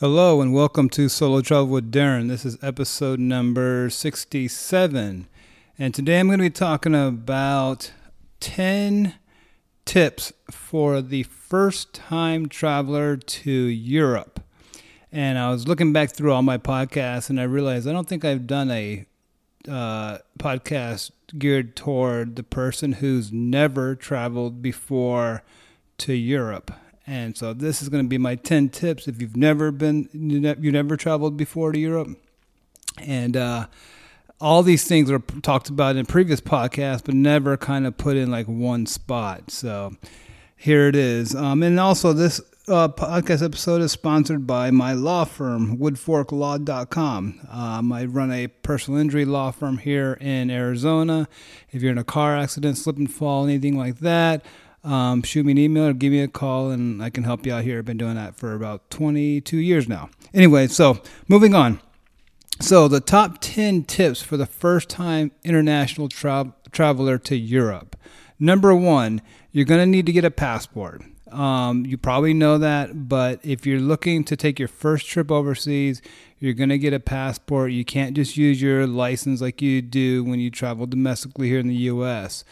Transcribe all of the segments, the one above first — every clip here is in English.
Hello and welcome to Solo Travel with Darren. This is episode number 67. And today I'm going to be talking about 10 tips for the first time traveler to Europe. And I was looking back through all my podcasts and I realized I don't think I've done a uh, podcast geared toward the person who's never traveled before to Europe. And so this is going to be my 10 tips if you've never been, you've never traveled before to Europe. And uh, all these things are talked about in previous podcasts, but never kind of put in like one spot. So here it is. Um, and also, this uh, podcast episode is sponsored by my law firm, woodforklaw.com. Um, I run a personal injury law firm here in Arizona. If you're in a car accident, slip and fall, anything like that, um, shoot me an email or give me a call and I can help you out here. I've been doing that for about 22 years now. Anyway, so moving on. So, the top 10 tips for the first time international tra- traveler to Europe. Number one, you're going to need to get a passport. Um, you probably know that, but if you're looking to take your first trip overseas, you're going to get a passport. You can't just use your license like you do when you travel domestically here in the U.S.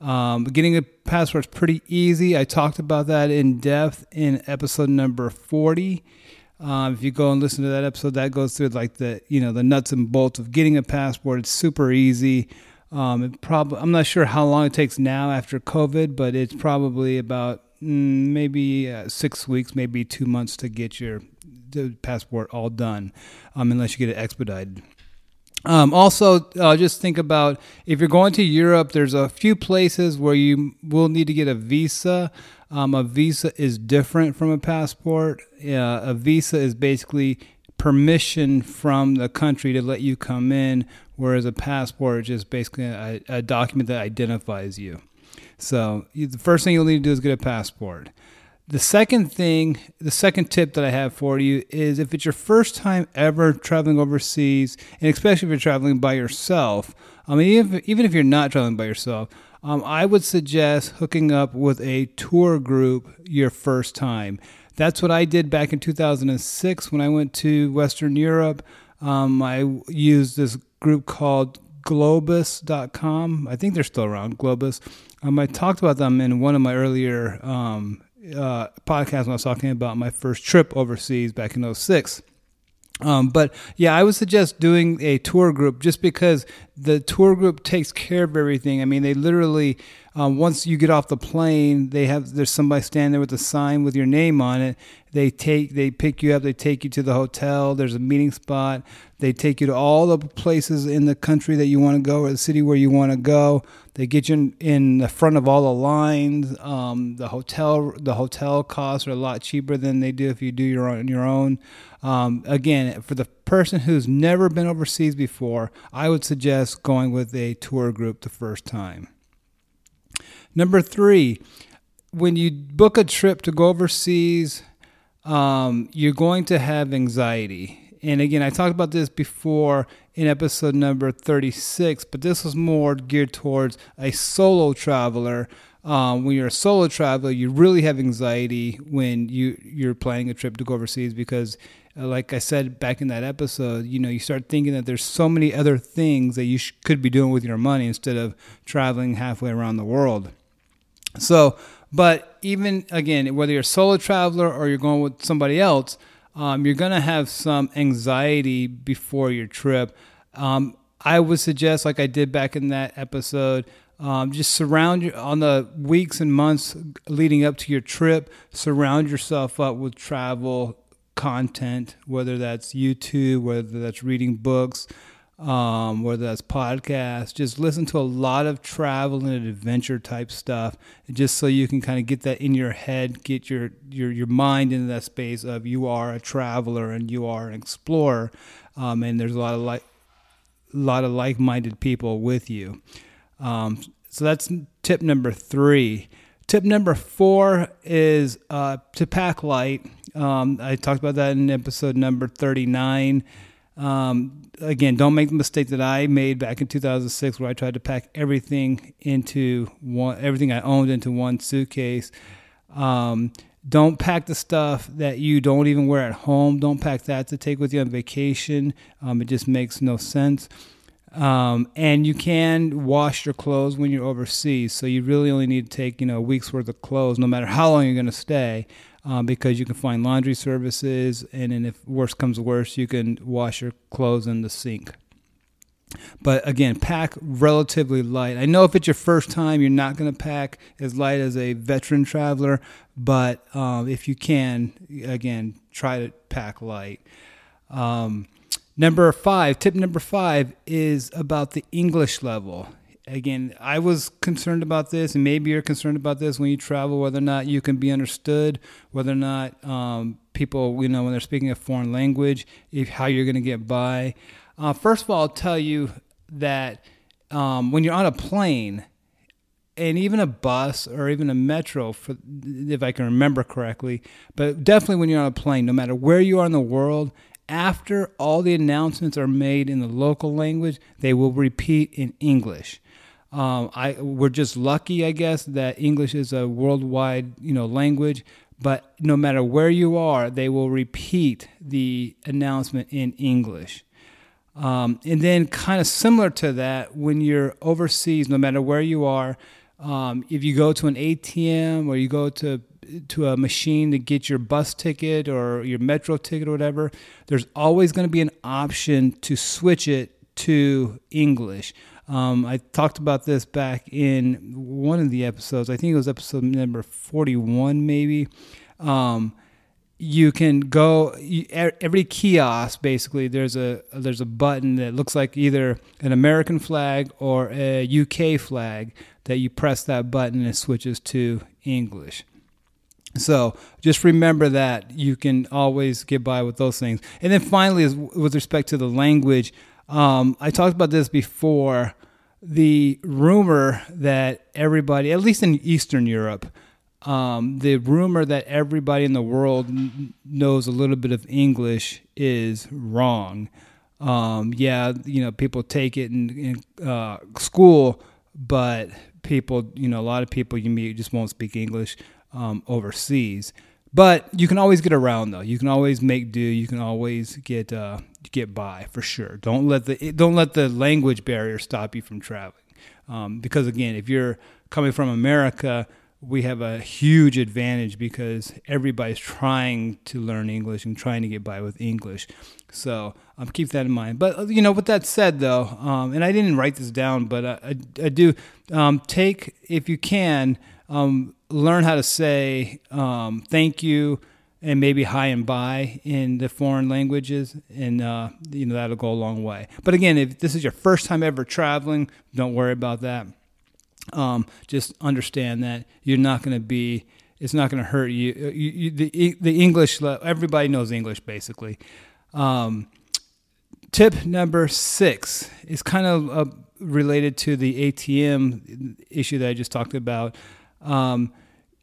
Um, getting a passport is pretty easy. I talked about that in depth in episode number 40. Um, if you go and listen to that episode, that goes through like the you know the nuts and bolts of getting a passport. It's super easy. Um, probably I'm not sure how long it takes now after COVID, but it's probably about mm, maybe uh, six weeks, maybe two months to get your passport all done, um, unless you get it expedited. Um, also, uh, just think about if you're going to Europe, there's a few places where you will need to get a visa. Um, a visa is different from a passport. Uh, a visa is basically permission from the country to let you come in, whereas a passport is just basically a, a document that identifies you. So, you, the first thing you'll need to do is get a passport. The second thing, the second tip that I have for you is if it's your first time ever traveling overseas, and especially if you're traveling by yourself, I mean, even if, even if you're not traveling by yourself, um, I would suggest hooking up with a tour group your first time. That's what I did back in 2006 when I went to Western Europe. Um, I used this group called Globus.com. I think they're still around, Globus. Um, I talked about them in one of my earlier um, uh, podcast when I was talking about my first trip overseas back in 06. Um, but yeah, I would suggest doing a tour group just because the tour group takes care of everything. I mean, they literally, um, once you get off the plane, they have there's somebody standing there with a sign with your name on it. They take, they pick you up, they take you to the hotel. There's a meeting spot. They take you to all the places in the country that you want to go or the city where you want to go. They get you in, in the front of all the lines. Um, the hotel the hotel costs are a lot cheaper than they do if you do your own your own. Um, again, for the person who's never been overseas before, I would suggest going with a tour group the first time. Number three, when you book a trip to go overseas, um, you're going to have anxiety and again, I talked about this before in episode number 36, but this was more geared towards a solo traveler. Um, when you're a solo traveler, you really have anxiety when you you're planning a trip to go overseas because, uh, like I said back in that episode, you know you start thinking that there's so many other things that you sh- could be doing with your money instead of traveling halfway around the world. So, but even again, whether you're a solo traveler or you're going with somebody else, um, you're to have some anxiety before your trip. Um, I would suggest, like I did back in that episode, um, just surround you on the weeks and months leading up to your trip. Surround yourself up with travel content, whether that's YouTube, whether that's reading books, um, whether that's podcasts. Just listen to a lot of travel and adventure type stuff, just so you can kind of get that in your head, get your your your mind into that space of you are a traveler and you are an explorer, um, and there's a lot of like a lot of like-minded people with you. Um, so that's tip number three. Tip number four is uh, to pack light. Um, I talked about that in episode number 39. Um, again, don't make the mistake that I made back in 2006, where I tried to pack everything into one, everything I owned into one suitcase. Um, don't pack the stuff that you don't even wear at home. Don't pack that to take with you on vacation. Um, it just makes no sense. Um, and you can wash your clothes when you're overseas. So you really only need to take you know a week's worth of clothes, no matter how long you're going to stay, um, because you can find laundry services. And then if worse comes worse, you can wash your clothes in the sink. But again, pack relatively light. I know if it's your first time, you're not going to pack as light as a veteran traveler, but um, if you can, again, try to pack light. Um, number five, tip number five is about the English level. Again, I was concerned about this, and maybe you're concerned about this when you travel, whether or not you can be understood, whether or not um, people, you know, when they're speaking a foreign language, if how you're going to get by. Uh, first of all, I'll tell you that um, when you're on a plane, and even a bus or even a metro, for if I can remember correctly, but definitely when you're on a plane, no matter where you are in the world, after all the announcements are made in the local language, they will repeat in English. Um, I we're just lucky, I guess, that English is a worldwide you know language. But no matter where you are, they will repeat the announcement in English. Um, and then, kind of similar to that, when you're overseas, no matter where you are, um, if you go to an ATM or you go to to a machine to get your bus ticket or your metro ticket or whatever, there's always going to be an option to switch it to English. Um, I talked about this back in one of the episodes. I think it was episode number 41, maybe. Um, you can go every kiosk basically there's a there's a button that looks like either an American flag or a UK flag that you press that button and it switches to English. So just remember that you can always get by with those things. And then finally, with respect to the language, um, I talked about this before. The rumor that everybody, at least in Eastern Europe, um, the rumor that everybody in the world knows a little bit of English is wrong. Um, yeah, you know, people take it in, in uh, school, but people, you know, a lot of people you meet just won't speak English um, overseas. But you can always get around though. You can always make do. You can always get uh, get by for sure. Don't let the don't let the language barrier stop you from traveling. Um, because again, if you're coming from America, we have a huge advantage because everybody's trying to learn English and trying to get by with English. So um, keep that in mind. But uh, you know, with that said, though, um, and I didn't write this down, but I, I, I do um, take if you can um, learn how to say um, thank you and maybe hi and bye in the foreign languages, and uh, you know that'll go a long way. But again, if this is your first time ever traveling, don't worry about that um, just understand that you're not going to be it's not going to hurt you. Uh, you, you. the the English everybody knows English basically. Um, tip number six is kind of uh, related to the ATM issue that I just talked about. Um,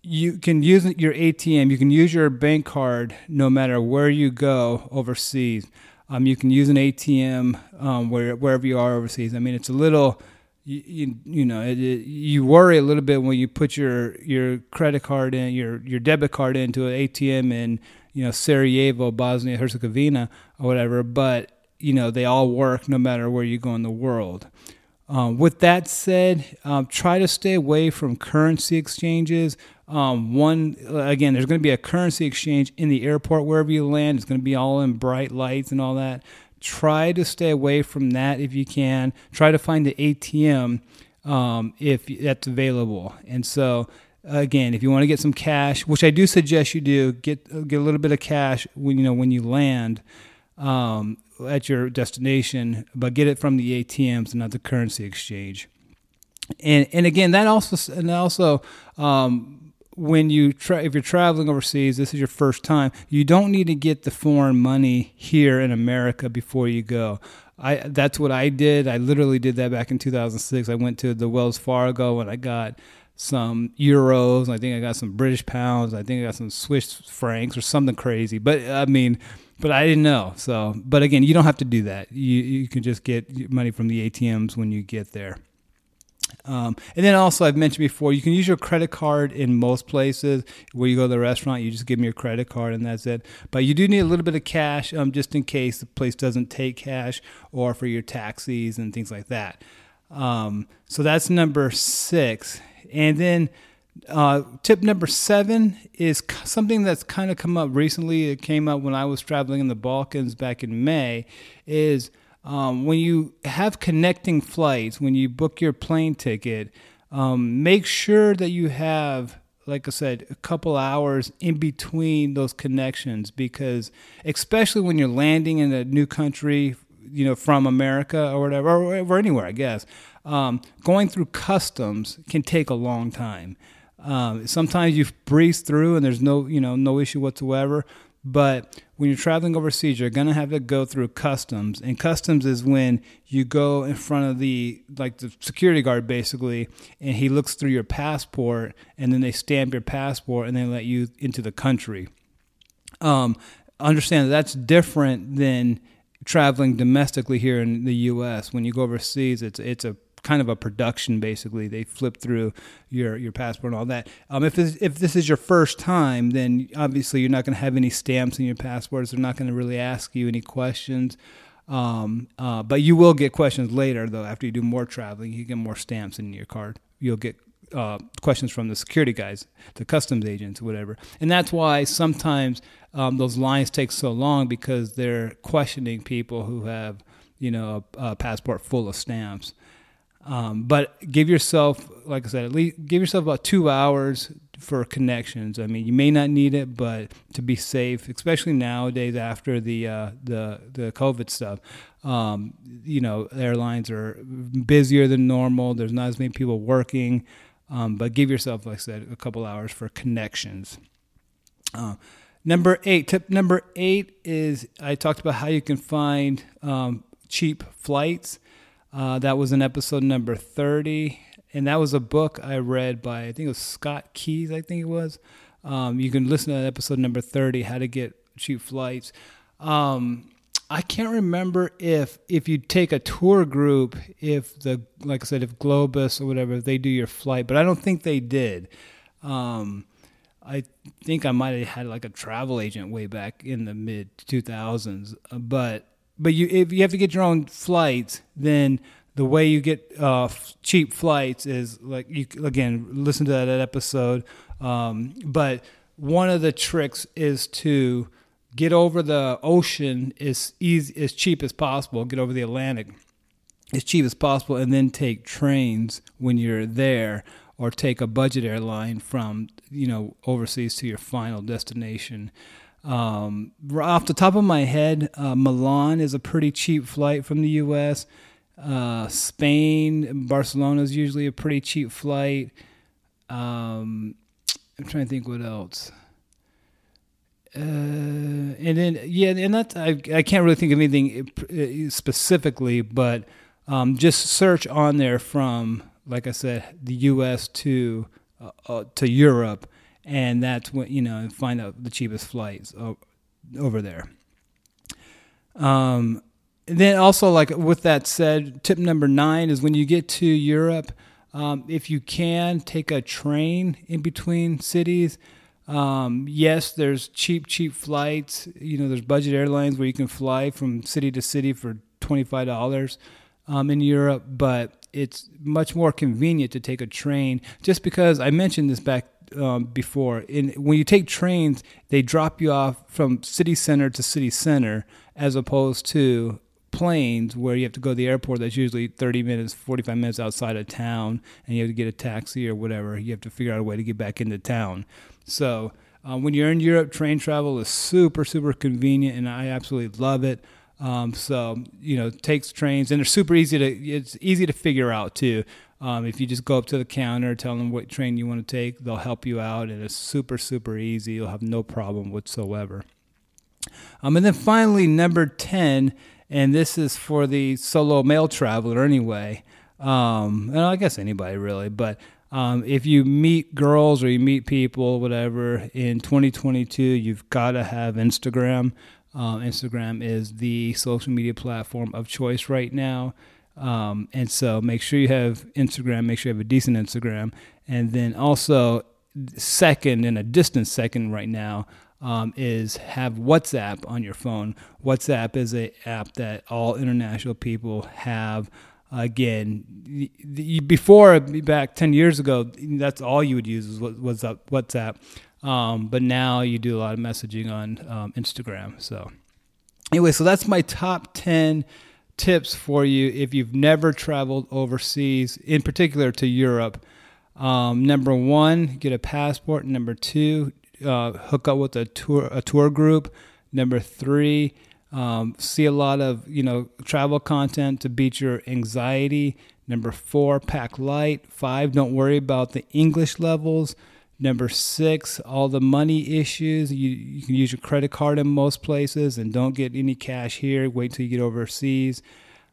you can use your ATM. You can use your bank card no matter where you go overseas. Um, you can use an ATM um, where, wherever you are overseas. I mean, it's a little you, you, you know it, it, you worry a little bit when you put your your credit card in your your debit card into an ATM in you know Sarajevo, Bosnia Herzegovina or whatever, but you know they all work no matter where you go in the world. Um, with that said, um, try to stay away from currency exchanges. Um, one again, there's going to be a currency exchange in the airport wherever you land. It's going to be all in bright lights and all that. Try to stay away from that if you can. Try to find the ATM um, if that's available. And so, again, if you want to get some cash, which I do suggest you do, get get a little bit of cash when you know when you land um, at your destination, but get it from the ATMs and not the currency exchange. And and again, that also and also um, when you try if you're traveling overseas this is your first time you don't need to get the foreign money here in america before you go. I that's what i did. I literally did that back in 2006 i went to the wells fargo and i got some euros i think i got some british pounds i think i got some swiss francs or something crazy but i mean but i didn't know so but again you don't have to do that. You you can just get money from the atms when you get there Um, and then also, I've mentioned before, you can use your credit card in most places. Where you go to the restaurant, you just give them your credit card and that's it. But you do need a little bit of cash um, just in case the place doesn't take cash or for your taxis and things like that. Um, so that's number six. And then uh, tip number seven is something that's kind of come up recently. It came up when I was traveling in the Balkans back in May. Is um, when you have connecting flights, when you book your plane ticket, um, make sure that you have, like I said, a couple hours in between those connections because, especially when you're landing in a new country, you know, from America or whatever, or, or anywhere, I guess, um, going through customs can take a long time. Um, sometimes you breeze through and there's no, you know, no issue whatsoever. But when you're traveling overseas, you're gonna have to go through customs, and customs is when you go in front of the like the security guard basically, and he looks through your passport, and then they stamp your passport, and they let you into the country. Um, understand that that's different than traveling domestically here in the U.S. When you go overseas, it's it's a kind of a production basically. They flip through your your passport and all that. Um, if this, if this is your first time, then obviously you're not going to have any stamps in your passports. They're not going to really ask you any questions. Um, uh, but you will get questions later though. After you do more traveling, you get more stamps in your card. You'll get uh, questions from the security guys, the customs agents, whatever. And that's why sometimes um, those lines take so long because they're questioning people who have, you know, a, a passport full of stamps. Um, but give yourself, like I said, at least give yourself about two hours for connections. I mean, you may not need it, but to be safe, especially nowadays after the uh, the the COVID stuff, um, you know, airlines are busier than normal. There's not as many people working, um, but give yourself, like I said, a couple hours for connections. Uh, number eight, tip number eight is I talked about how you can find um, cheap flights. Uh, that was in episode number 30. And that was a book I read by, I think it was Scott Keyes, I think it was. Um, you can listen to that episode number 30, How to Get Cheap Flights. Um, I can't remember if if you take a tour group, if the like I said, if Globus or whatever, they do your flight, but I don't think they did. Um, I think I might have had like a travel agent way back in the mid 2000s, but but you if you have to get your own flights, then the way you get uh, cheap flights is like you again listen to that episode. Um, but one of the tricks is to get over the ocean as easy as cheap as possible. Get over the Atlantic as cheap as possible, and then take trains when you're there, or take a budget airline from you know overseas to your final destination. Um, off the top of my head, uh, Milan is a pretty cheap flight from the U.S. Uh, Spain, Barcelona is usually a pretty cheap flight. Um, I'm trying to think what else. Uh, and then yeah, and I I can't really think of anything uh, specifically, but um, just search on there from like I said, the U.S. to uh, uh, to Europe and that's when you know find out the cheapest flights over there. Um, then also like with that said, tip number nine is when you get to Europe, um, if you can take a train in between cities. Um, yes, there's cheap, cheap flights. You know, there's budget airlines where you can fly from city to city for twenty five dollars um, in Europe, but it's much more convenient to take a train. Just because I mentioned this back um, before. In when you take trains, they drop you off from city center to city center, as opposed to planes where you have to go to the airport. That's usually thirty minutes, forty five minutes outside of town, and you have to get a taxi or whatever. You have to figure out a way to get back into town. So. Um, when you're in Europe, train travel is super, super convenient, and I absolutely love it. Um, so you know, takes trains, and they're super easy to. It's easy to figure out too. Um, if you just go up to the counter, tell them what train you want to take, they'll help you out, and it's super, super easy. You'll have no problem whatsoever. Um, and then finally, number 10, and this is for the solo male traveler anyway. Um, and I guess anybody really, but um, if you meet girls or you meet people, whatever, in 2022, you've got to have Instagram. Um, Instagram is the social media platform of choice right now. Um, and so make sure you have Instagram, make sure you have a decent Instagram. And then also, second, in a distant second right now, um, is have WhatsApp on your phone. WhatsApp is an app that all international people have. Again, before back ten years ago, that's all you would use was, WhatsApp. Um, but now you do a lot of messaging on um, Instagram. So anyway, so that's my top ten tips for you if you've never traveled overseas, in particular to Europe. Um, number one, get a passport. Number two, uh, hook up with a tour a tour group. Number three, um, see a lot of you know travel content to beat your anxiety. Number four, pack light. Five, don't worry about the English levels. Number six, all the money issues. You, you can use your credit card in most places and don't get any cash here. Wait till you get overseas.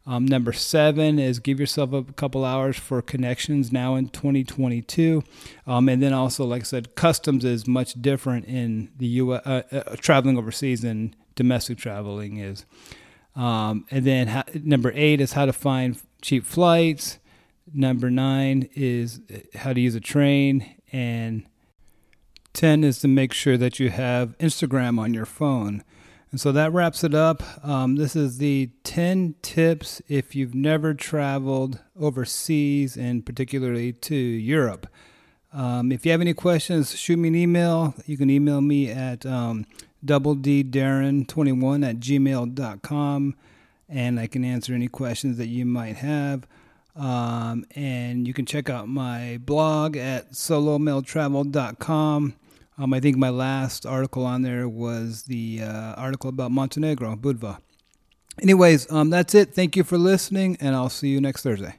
Um, number seven is give yourself a couple hours for connections now in 2022. Um, and then also, like I said, customs is much different in the U.S. Uh, uh, traveling overseas than domestic traveling is. Um, and then number eight is how to find cheap flights. Number nine is uh, how to use a train. And 10 is to make sure that you have Instagram on your phone. And so that wraps it up. Um, this is the 10 tips if you've never traveled overseas and particularly to Europe. Um, if you have any questions, shoot me an email. You can email me at um, doubleddarren21 at gmail.com and I can answer any questions that you might have. Um, and you can check out my blog at solomaletravel.com. Um, I think my last article on there was the uh, article about Montenegro, Budva. Anyways, um, that's it. Thank you for listening, and I'll see you next Thursday.